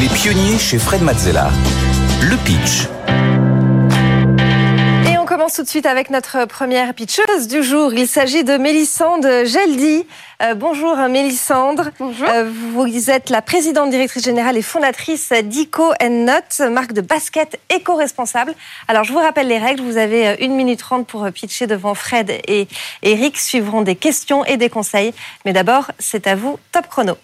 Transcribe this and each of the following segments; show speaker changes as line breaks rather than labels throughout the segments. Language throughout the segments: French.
Les pionniers chez Fred Mazzella. Le pitch.
Et on commence tout de suite avec notre première pitcheuse du jour. Il s'agit de Mélissande Geldi. Euh, bonjour Mélissandre.
Bonjour.
Euh, vous êtes la présidente directrice générale et fondatrice d'Ico Not, marque de basket éco-responsable. Alors je vous rappelle les règles. Vous avez 1 minute 30 pour pitcher devant Fred et Eric. Suivront des questions et des conseils. Mais d'abord, c'est à vous, top chrono.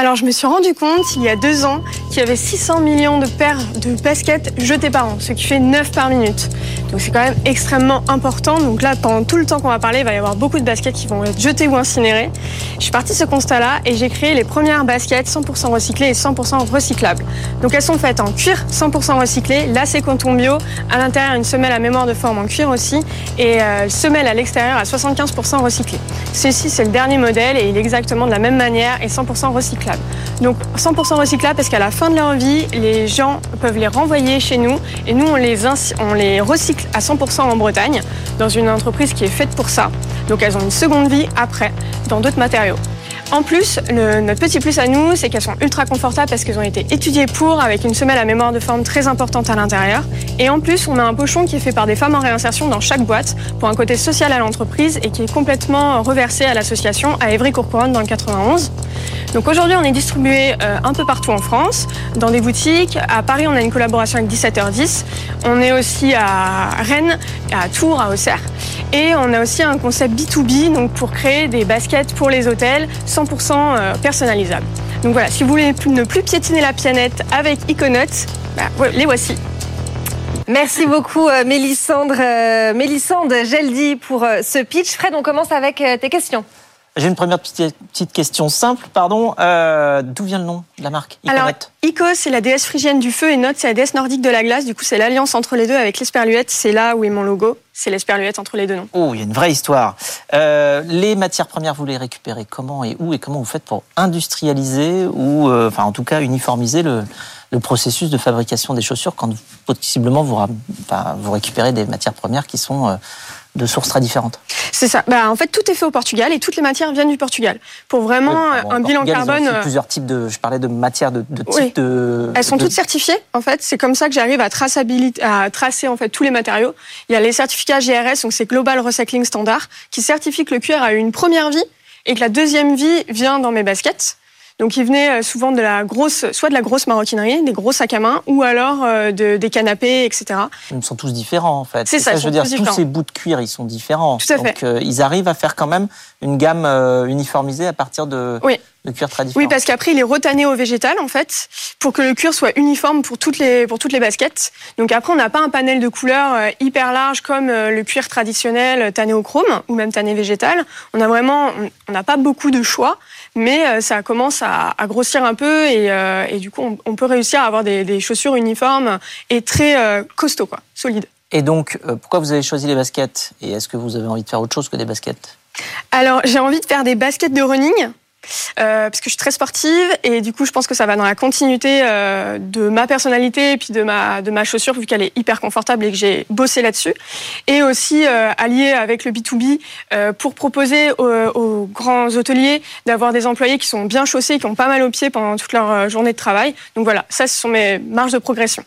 Alors je me suis rendu compte il y a deux ans qu'il y avait 600 millions de paires de baskets jetées par an, ce qui fait 9 par minute. Donc c'est quand même extrêmement important. Donc là, pendant tout le temps qu'on va parler, il va y avoir beaucoup de baskets qui vont être jetées ou incinérées. Je suis partie de ce constat-là et j'ai créé les premières baskets 100% recyclées et 100% recyclables. Donc elles sont faites en cuir 100% recyclé, là c'est coton bio, à l'intérieur une semelle à mémoire de forme en cuir aussi et euh, semelle à l'extérieur à 75% recyclé. Ceci c'est le dernier modèle et il est exactement de la même manière et 100% recyclable. Donc 100% recyclable parce qu'à la fin de leur vie, les gens peuvent les renvoyer chez nous et nous on les, on les recycle à 100% en Bretagne dans une entreprise qui est faite pour ça. Donc elles ont une seconde vie après dans d'autres matériaux. En plus, le, notre petit plus à nous, c'est qu'elles sont ultra confortables parce qu'elles ont été étudiées pour, avec une semelle à mémoire de forme très importante à l'intérieur. Et en plus, on a un pochon qui est fait par des femmes en réinsertion dans chaque boîte pour un côté social à l'entreprise et qui est complètement reversé à l'association à Évry-Courcouronne dans le 91. Donc aujourd'hui, on est distribué euh, un peu partout en France, dans des boutiques. À Paris, on a une collaboration avec 17h10. On est aussi à Rennes, à Tours, à Auxerre. Et on a aussi un concept B2B, donc pour créer des baskets pour les hôtels 100% personnalisables. Donc voilà, si vous voulez ne plus piétiner la planète avec Iconote, bah, les voici.
Merci beaucoup euh, Mélissandre, euh, Mélissande Geldi pour euh, ce pitch. Fred, on commence avec tes questions.
J'ai une première petite, question simple, pardon. Euh, D'où vient le nom de la marque
Iconet Alors, Ico, c'est la déesse phrygienne du feu et Note, c'est la déesse nordique de la glace. Du coup, c'est l'alliance entre les deux avec l'esperluette. C'est là où est mon logo. C'est l'esperluette entre les deux noms.
Oh, il y a une vraie histoire. Euh, les matières premières, vous les récupérez comment et où et comment vous faites pour industrialiser ou, euh, enfin, en tout cas, uniformiser le, le processus de fabrication des chaussures quand possiblement vous, enfin, vous récupérez des matières premières qui sont de sources très différentes.
C'est ça. Bah, en fait, tout est fait au Portugal et toutes les matières viennent du Portugal. Pour vraiment
oui,
bon, un bilan
Portugal,
carbone.
Ils ont plusieurs types de. Je parlais de matières de, de
oui.
types de.
Elles sont
de...
toutes certifiées. En fait, c'est comme ça que j'arrive à traçabilité, à tracer en fait tous les matériaux. Il y a les certificats GRS, donc c'est Global Recycling Standard, qui certifie que le cuir a eu une première vie et que la deuxième vie vient dans mes baskets. Donc ils venaient souvent de la grosse, soit de la grosse maroquinerie, des gros sacs à main, ou alors euh, de, des canapés, etc.
Ils sont tous différents en fait.
C'est ça,
ça je veux dire, tous ces bouts de cuir, ils sont différents.
Tout à
Donc
fait.
euh, ils arrivent à faire quand même une gamme euh, uniformisée à partir de,
oui.
de cuir très différents.
Oui, parce qu'après il est retané au végétal en fait, pour que le cuir soit uniforme pour toutes les pour toutes les baskets. Donc après on n'a pas un panel de couleurs euh, hyper large comme euh, le cuir traditionnel tanné au chrome ou même tanné végétal. On a vraiment, on n'a pas beaucoup de choix mais euh, ça commence à, à, grossir un peu et, euh, et du coup on, on, peut réussir à avoir des, des chaussures uniformes et très euh, costauds, quoi, solides.
Et donc, pourquoi vous avez choisi les baskets? Et est-ce que vous avez envie de faire autre chose que des baskets?
Alors, j'ai envie de faire des baskets de running. Euh, parce que je suis très sportive et du coup je pense que ça va dans la continuité euh, de ma personnalité et puis de ma de ma chaussure vu qu'elle est hyper confortable et que j'ai bossé là-dessus. Et aussi euh, allié avec le B2B euh, pour proposer aux, aux grands hôteliers d'avoir des employés qui sont bien chaussés qui ont pas mal aux pieds pendant toute leur euh, journée de travail. Donc voilà ça ce sont mes marges de progression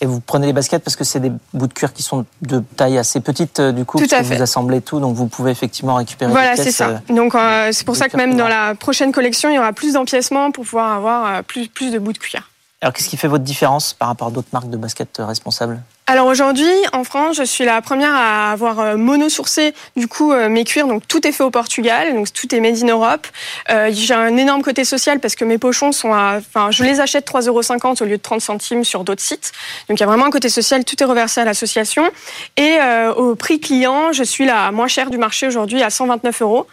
et vous prenez les baskets parce que c'est des bouts de cuir qui sont de taille assez petite du coup,
tout
parce
à
que
fait.
vous assemblez tout, donc vous pouvez effectivement récupérer.
Voilà, c'est ça.
Euh,
donc euh, c'est pour ça que même dans la prochaine collection, il y aura plus d'empiècements pour pouvoir avoir euh, plus plus de bouts de cuir.
Alors qu'est-ce qui fait votre différence par rapport à d'autres marques de baskets responsables?
Alors aujourd'hui, en France, je suis la première à avoir mono-sourcé du coup mes cuirs. Donc tout est fait au Portugal, donc tout est made in Europe. Euh, J'ai un énorme côté social parce que mes pochons sont à, enfin, je les achète 3,50 euros au lieu de 30 centimes sur d'autres sites. Donc il y a vraiment un côté social, tout est reversé à l'association. Et euh, au prix client, je suis la moins chère du marché aujourd'hui à 129 euros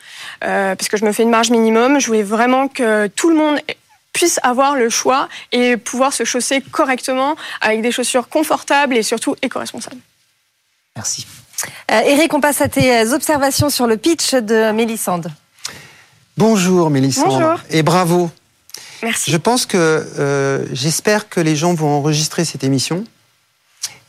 euh, parce que je me fais une marge minimum. Je voulais vraiment que tout le monde puissent avoir le choix et pouvoir se chausser correctement avec des chaussures confortables et surtout éco-responsables.
Merci.
Euh, Eric, on passe à tes observations sur le pitch de Mélissande.
Bonjour Mélissande.
Bonjour.
Et bravo.
Merci.
Je pense que euh, j'espère que les gens vont enregistrer cette émission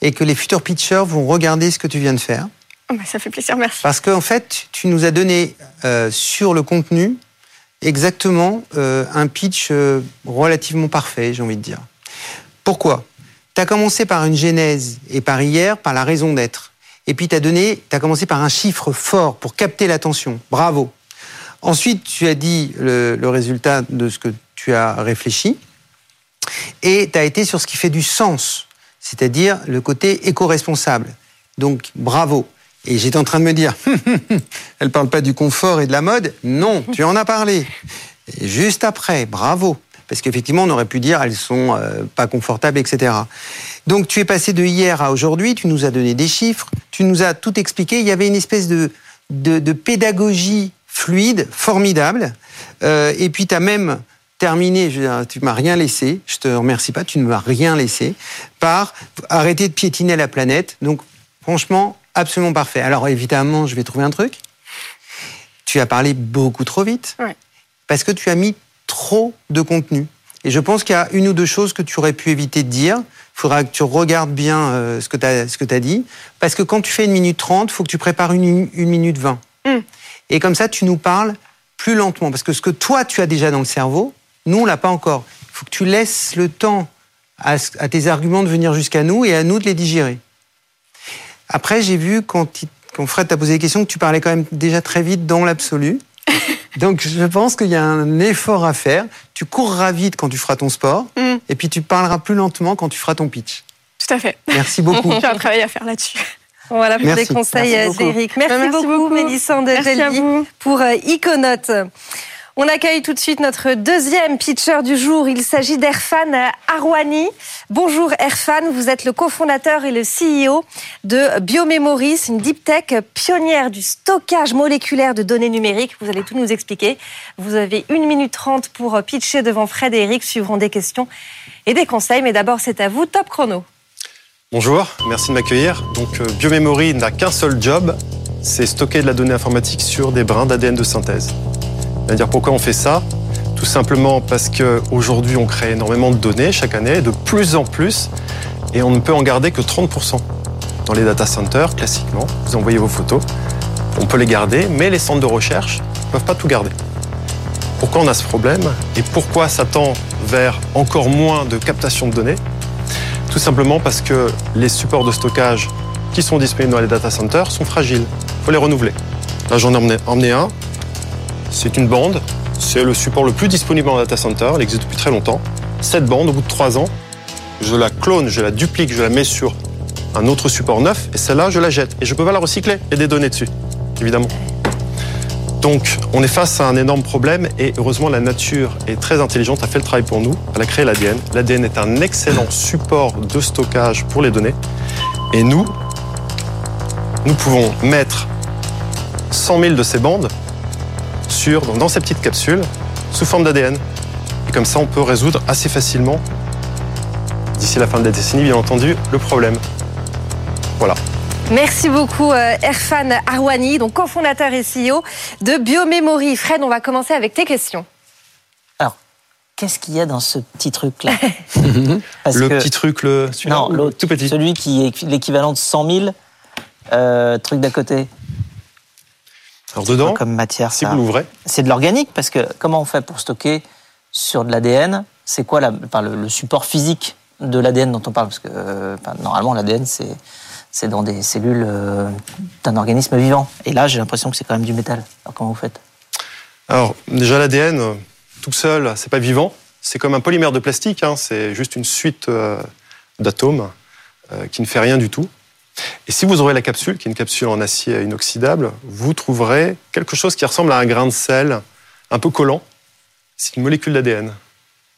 et que les futurs pitchers vont regarder ce que tu viens de faire.
Oh, bah, ça fait plaisir, merci.
Parce qu'en fait, tu nous as donné euh, sur le contenu exactement euh, un pitch euh, relativement parfait, j'ai envie de dire. Pourquoi? Tu as commencé par une genèse et par hier, par la raison d'être. Et puis tu as commencé par un chiffre fort pour capter l'attention. Bravo. Ensuite, tu as dit le, le résultat de ce que tu as réfléchi. Et tu as été sur ce qui fait du sens, c'est-à-dire le côté éco-responsable. Donc, bravo. Et j'étais en train de me dire, elle parle pas du confort et de la mode. Non, tu en as parlé. Juste après, bravo. Parce qu'effectivement, on aurait pu dire, elles sont euh, pas confortables, etc. Donc, tu es passé de hier à aujourd'hui, tu nous as donné des chiffres, tu nous as tout expliqué. Il y avait une espèce de, de, de pédagogie fluide, formidable. Euh, et puis, tu as même terminé, je veux dire, tu m'as rien laissé, je te remercie pas, tu ne m'as rien laissé, par arrêter de piétiner la planète. Donc, franchement, absolument parfait. Alors, évidemment, je vais trouver un truc. Tu as parlé beaucoup trop vite,
Ouais.
parce que tu as mis trop de contenu. Et je pense qu'il y a une ou deux choses que tu aurais pu éviter de dire. Il faudra que tu regardes bien euh, ce que tu as, dit. Parce que quand tu fais une minute trente, il faut que tu prépares une, une minute vingt.
Mm.
Et comme ça, tu nous parles plus lentement. Parce que ce que toi, tu as déjà dans le cerveau, nous, on l'a pas encore. Il faut que tu laisses le temps à, à tes arguments de venir jusqu'à nous et à nous de les digérer. Après, j'ai vu quand, il- quand Fred t'a posé des questions que tu parlais quand même déjà très vite dans l'absolu. Donc, je pense qu'il y a un effort à faire. Tu courras vite quand tu feras ton sport,
Mm.
et puis tu parleras plus lentement quand tu feras ton pitch.
Tout à fait.
Merci beaucoup.
J'ai un travail à faire là-dessus.
Voilà pour
Merci.
les conseils
Merci
euh, d'Eric. Merci,
Merci
beaucoup,
beaucoup.
Mélissande
Merci à
Gelby,
vous.
pour euh, Iconote. On accueille tout de suite notre deuxième pitcher du jour. Il s'agit d'Erfan Arwani. Bonjour Erfan, vous êtes le cofondateur et le CEO de Biomemory, C'est une deep tech pionnière du stockage moléculaire de données numériques. Vous allez tout nous expliquer. Vous avez une minute trente pour pitcher devant Fred et Eric. Suivront des questions et des conseils. Mais d'abord, c'est à vous, top chrono.
Bonjour, merci de m'accueillir. Donc, euh, Biomemory n'a qu'un seul job, c'est stocker de la donnée informatique sur des brins d'ADN de synthèse. C'est-à-dire pourquoi on fait ça Tout simplement parce qu'aujourd'hui, on crée énormément de données chaque année, de plus en plus, et on ne peut en garder que 30%. Dans les data centers, classiquement, vous envoyez vos photos, on peut les garder, mais les centres de recherche ne peuvent pas tout garder. Pourquoi on a ce problème et pourquoi ça tend vers encore moins de captation de données tout simplement parce que les supports de stockage qui sont disponibles dans les data centers sont fragiles. Il faut les renouveler. Là, j'en ai emmené, emmené un. C'est une bande. C'est le support le plus disponible en data center. Elle existe depuis très longtemps. Cette bande, au bout de trois ans, je la clone, je la duplique, je la mets sur un autre support neuf et celle-là, je la jette. Et je peux pas la recycler. A des données dessus, évidemment. Donc, on est face à un énorme problème et heureusement, la nature est très intelligente, a fait le travail pour nous. Elle a créé l'ADN. L'ADN est un excellent support de stockage pour les données. Et nous, nous pouvons mettre 100 000 de ces bandes dans ces petites capsules sous forme d'ADN. Et comme ça, on peut résoudre assez facilement, d'ici la fin de la décennie, bien entendu, le problème. Voilà.
Merci beaucoup euh, Erfan Arwani, donc cofondateur et CEO de Biomemory. Fred, on va commencer avec tes questions.
Alors, qu'est-ce qu'il y a dans ce petit truc-là
le
que-
petit truc, le, celui-là,
Non, l'autre,
tout petit?
celui qui est l'équivalent de 100 000 euh, trucs d'à côté.
Alors dedans,
Comme matière,
si
ça.
vous l'ouvrez,
C'est de l'organique parce que comment on fait pour stocker sur de l'ADN C'est quoi la, enfin, le, le support physique de l'ADN dont on parle? Parce que euh, enfin, normalement, l'ADN, c'est c'est dans des cellules euh, d'un organisme vivant. Et là, j'ai l'impression que c'est quand même du métal. Alors comment vous faites?
Alors, déjà, l'ADN, tout seul, c'est pas vivant. C'est comme un polymère de plastique. hein. C'est juste une suite euh, d'atomes qui ne fait rien du tout. Et si vous aurez la capsule, qui est une capsule en acier inoxydable, vous trouverez quelque chose qui ressemble à un grain de sel un peu collant. C'est une molécule d'ADN.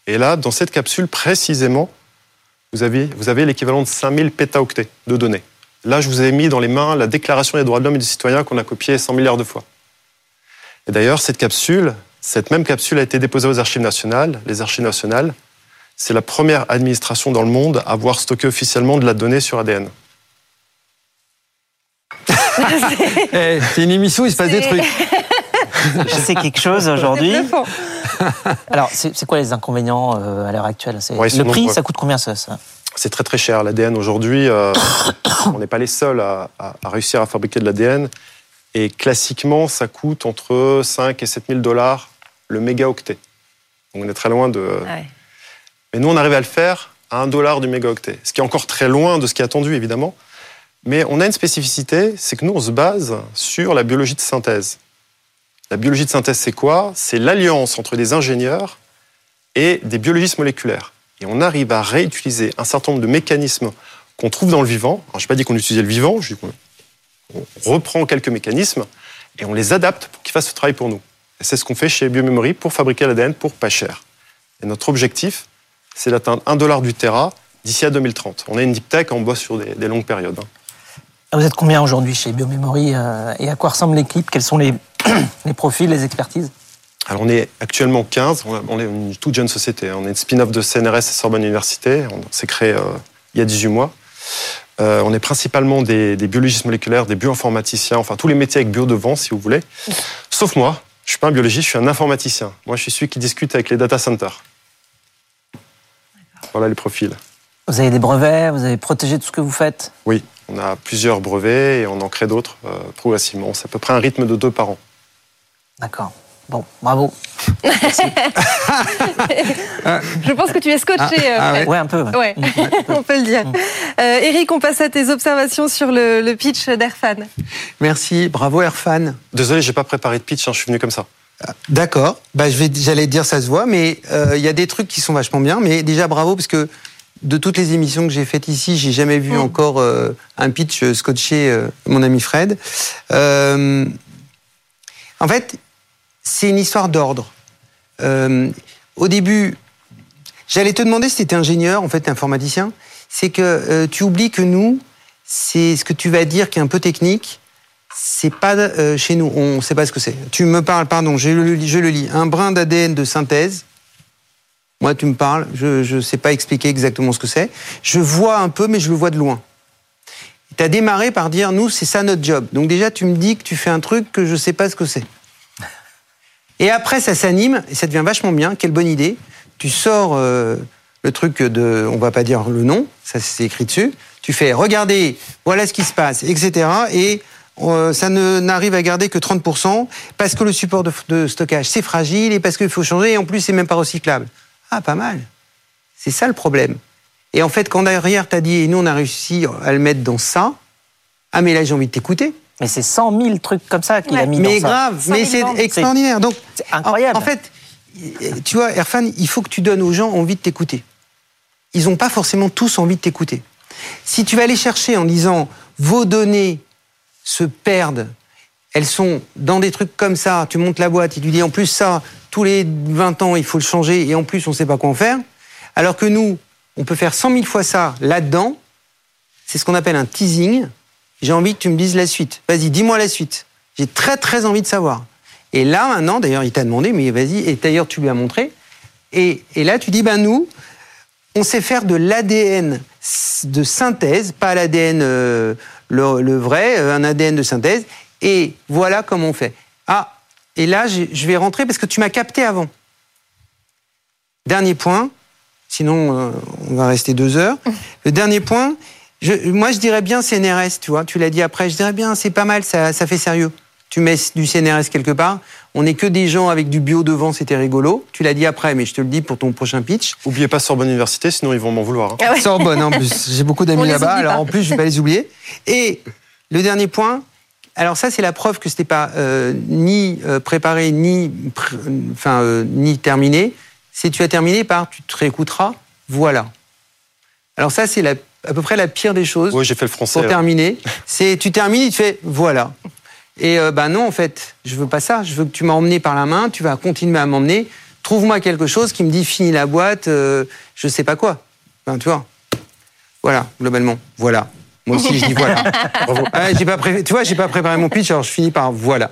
Et là, dans cette capsule, précisément, vous avez, l'équivalent de 5000 pétaoctets de données. Là, je vous ai mis dans les mains la Déclaration des droits de l'homme et du citoyen qu'on a copiée 100 milliards de fois. Et d'ailleurs, cette capsule, Cette même capsule a été déposée aux archives nationales. Les archives nationales, c'est la première administration dans le monde à avoir stocké officiellement de la donnée sur ADN.
Eh, c'est une émission, il se passe des trucs.
Je sais quelque chose aujourd'hui. Alors, c'est c'est quoi les inconvénients euh, à l'heure actuelle? C'est-
Ouais, ils
Le prix,
nombreux.
ça coûte combien ça, ça?
C'est très très cher. L'ADN aujourd'hui, euh, on n'est pas les seuls à, à- à réussir à fabriquer de l'ADN. Et classiquement, ça coûte entre 5 et 7 000 dollars le mégaoctet. Donc on est très loin de.
Ah ouais.
Mais nous, on arrive à le faire à 1 dollar du mégaoctet. Ce qui est encore très loin de ce qui est attendu, évidemment. Mais on a une spécificité, c'est que nous, on se base sur la biologie de synthèse. La biologie de synthèse, c'est quoi? C'est l'alliance entre des ingénieurs et des biologistes moléculaires. Et on arrive à réutiliser un certain nombre de mécanismes qu'on trouve dans le vivant. Alors, je n'ai pas dit qu'on utilisait le vivant, je dis qu'on on reprend quelques mécanismes et on les adapte pour qu'ils fassent ce travail pour nous. Et c'est ce qu'on fait chez Biomemory pour fabriquer l'ADN pour pas cher. Et notre objectif, c'est d'atteindre 1 dollar du Tera d'ici à 2030. On est une deep tech, on bosse sur des, des longues périodes.
Vous êtes combien aujourd'hui chez Biomemory euh, et à quoi ressemble l'équipe? Quels sont les, les profils, les expertises?
Alors on est actuellement 15, on a- on est une toute jeune société. hein. On est une spin-off de CNRS et Sorbonne Université. On s'est créé euh, il y a 18 mois. Euh, on est principalement des, des biologistes moléculaires, des bioinformaticiens, enfin tous les métiers avec bio devant, si vous voulez. Sauf moi, je suis pas un biologiste, je suis un informaticien. Moi, je suis celui qui discute avec les data centers. Voilà les profils.
Vous avez des brevets, vous avez protégé tout ce que vous faites?
Oui, on a plusieurs brevets et on en crée d'autres euh, progressivement. C'est à peu près un rythme de deux par an.
D'accord. Bon, bravo.
Je pense que tu es scotché. euh,
ah
Fred.
Ouais, un peu. ouais.
Ouais, on peut le dire. Euh, Eric, on passe à tes observations sur le, le pitch d'Airfan.
Merci, bravo Airfan.
Désolé, j'ai pas préparé de pitch, hein, je suis venu comme ça.
D'accord. Bah, j'allais dire, ça se voit, mais euh, il y a des trucs qui sont vachement bien. Mais déjà, bravo, parce que de toutes les émissions que j'ai faites ici, j'ai jamais vu encore euh, un pitch euh, scotché, euh, mon ami Fred. Euh, en fait, c'est une histoire d'ordre. Au début, j'allais te demander si tu étais ingénieur, en fait, informaticien. C'est que tu oublies que nous, c'est ce que tu vas dire qui est un peu technique. C'est pas chez nous, on ne sait pas ce que c'est. Tu me parles, pardon, je le, lis- je le lis, un brin d'ADN de synthèse. Moi, tu me parles, je ne sais pas expliquer exactement ce que c'est. Je vois un peu, mais je le vois de loin. Tu as démarré par dire, nous, c'est ça notre job. Donc déjà, tu me dis que tu fais un truc que je ne sais pas ce que c'est. Et après, ça s'anime, et ça devient vachement bien. Quelle bonne idée. Tu sors euh, le truc de, on va pas dire le nom, ça c'est écrit dessus. Tu fais, regardez, voilà ce qui se passe, etc. Et euh, ça n'arrive à garder que 30% parce que le support de, de stockage c'est fragile et parce qu'il faut changer et en plus c'est même pas recyclable. Ah, pas mal. C'est ça le problème. Et en fait, quand derrière t'as dit, et nous on a réussi à le mettre dans ça, ah mais là j'ai envie de t'écouter.
Mais c'est 100 000 trucs comme ça qu'il
Ouais.
a mis
Mais
dans ça.
grave,
100
mais
000
c'est
ventes.
extraordinaire. Donc,
C'est incroyable.
En, en fait, tu vois, Erfan, il faut que tu donnes aux gens envie de t'écouter. Ils n'ont pas forcément tous envie de t'écouter. Si tu vas aller chercher en disant vos données se perdent, elles sont dans des trucs comme ça, tu montes la boîte et tu dis en plus ça, tous les 20 ans il faut le changer et en plus on ne sait pas quoi en faire, alors que nous, on peut faire 100 000 fois ça là-dedans, c'est ce qu'on appelle un teasing. J'ai envie que tu me dises la suite. Vas-y, dis-moi la suite. J'ai très très envie de savoir. Et là maintenant, d'ailleurs, il t'a demandé, mais vas-y, et d'ailleurs tu lui as montré. Et, là, tu dis, ben nous, on sait faire de l'ADN de synthèse, pas l'ADN euh, le, le vrai, euh, un ADN de synthèse. Et voilà comment on fait. Ah, et là, je vais rentrer parce que tu m'as capté avant. Dernier point, sinon euh, on va rester deux heures. Le dernier point, je- moi je dirais bien CNRS, tu vois, tu l'as dit après, je dirais bien, c'est pas mal, ça, ça fait sérieux. Tu mets du CNRS quelque part, on n'est que des gens avec du bio devant, c'était rigolo. Tu l'as dit après, mais je te le dis pour ton prochain pitch.
Oubliez pas Sorbonne Université, sinon ils vont m'en vouloir. hein.
Ah ouais.
Sorbonne en plus, j'ai beaucoup d'amis là-bas, alors en plus je vais pas les oublier. Et le dernier point, alors ça c'est la preuve que c'était pas euh, ni euh, préparé ni pr- enfin euh, ni terminé. C'est tu as terminé par tu te réécouteras, voilà. Alors ça c'est la- à peu près la pire des choses
Oui, j'ai fait le français.
pour terminer. C'est tu termines, tu fais voilà. Et euh, ben non en fait, je veux pas ça. Je veux que tu m'as emmené par la main, tu vas continuer à m'emmener. Trouve-moi quelque chose qui me dit finis la boîte, je sais pas quoi. Enfin, tu vois. Voilà, globalement, voilà. Moi aussi, je dis voilà. Bravo. Ah, j'ai pas pré- Tu vois, j'ai pas préparé mon pitch, alors je finis par voilà.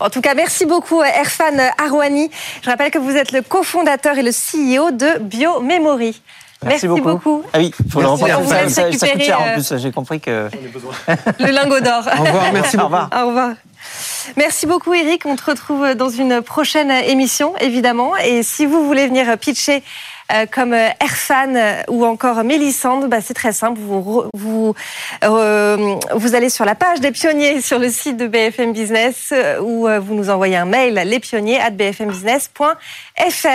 En tout cas, merci beaucoup, Erfan Arouani. Je rappelle que vous êtes le cofondateur et le CEO de BioMemory. Merci, beaucoup.
Ah oui, il faut le remporter.
on vous
Ça, ça- ça coûte cher en
euh,
plus. J'ai compris que.
Le lingot d'or.
Au revoir, merci
Au
beaucoup.
revoir.
Au revoir. Merci beaucoup Eric, on te retrouve dans une prochaine émission évidemment et si vous voulez venir pitcher euh, comme euh, Erfan euh, ou encore Mélissande, bah, c'est très simple, vous, vous, euh, vous allez sur la page des pionniers sur le site de BFM Business ou vous nous envoyez un mail lespionniers@bfmbusiness.fr.